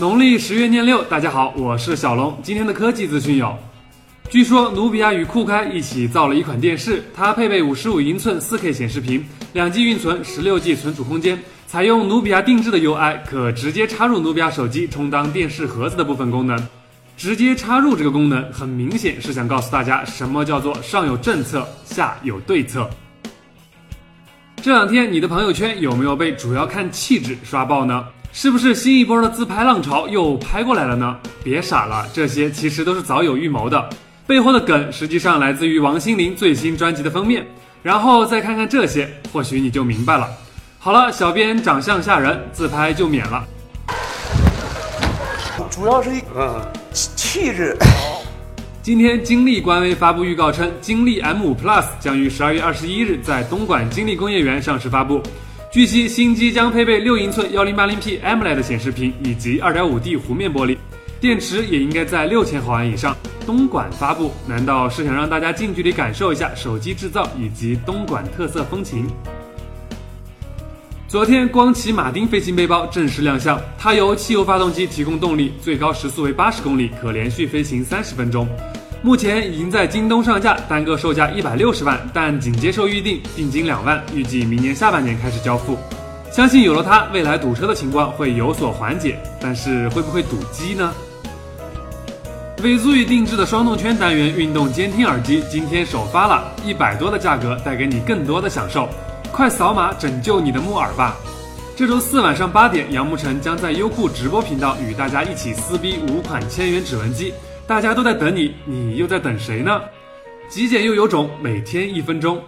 农历十月廿六，大家好，我是小龙。今天的科技资讯有：据说努比亚与酷开一起造了一款电视，它配备五十五英寸 4K 显示屏，两 G 运存，十六 G 存储空间，采用努比亚定制的 UI，可直接插入努比亚手机充当电视盒子的部分功能。直接插入这个功能，很明显是想告诉大家，什么叫做上有政策，下有对策。这两天你的朋友圈有没有被主要看气质刷爆呢？是不是新一波的自拍浪潮又拍过来了呢？别傻了，这些其实都是早有预谋的，背后的梗实际上来自于王心凌最新专辑的封面。然后再看看这些，或许你就明白了。好了，小编长相吓人，自拍就免了。主要是一气气质。今天金立官微发布预告称，金立 M5 Plus 将于十二月二十一日在东莞金立工业园上市发布。据悉，新机将配备六英寸幺零八零 P AMOLED 显示屏以及二点五 D 弧面玻璃，电池也应该在六千毫安以上。东莞发布，难道是想让大家近距离感受一下手机制造以及东莞特色风情？昨天，光启马丁飞行背包正式亮相。它由汽油发动机提供动力，最高时速为八十公里，可连续飞行三十分钟。目前已经在京东上架，单个售价一百六十万，但仅接受预定，定金两万，预计明年下半年开始交付。相信有了它，未来堵车的情况会有所缓解，但是会不会堵机呢？尾足与定制的双动圈单元运动监听耳机今天首发了，一百多的价格带给你更多的享受。快扫码拯救你的木耳吧！这周四晚上八点，杨慕辰将在优酷直播频道与大家一起撕逼五款千元指纹机，大家都在等你，你又在等谁呢？极简又有种，每天一分钟。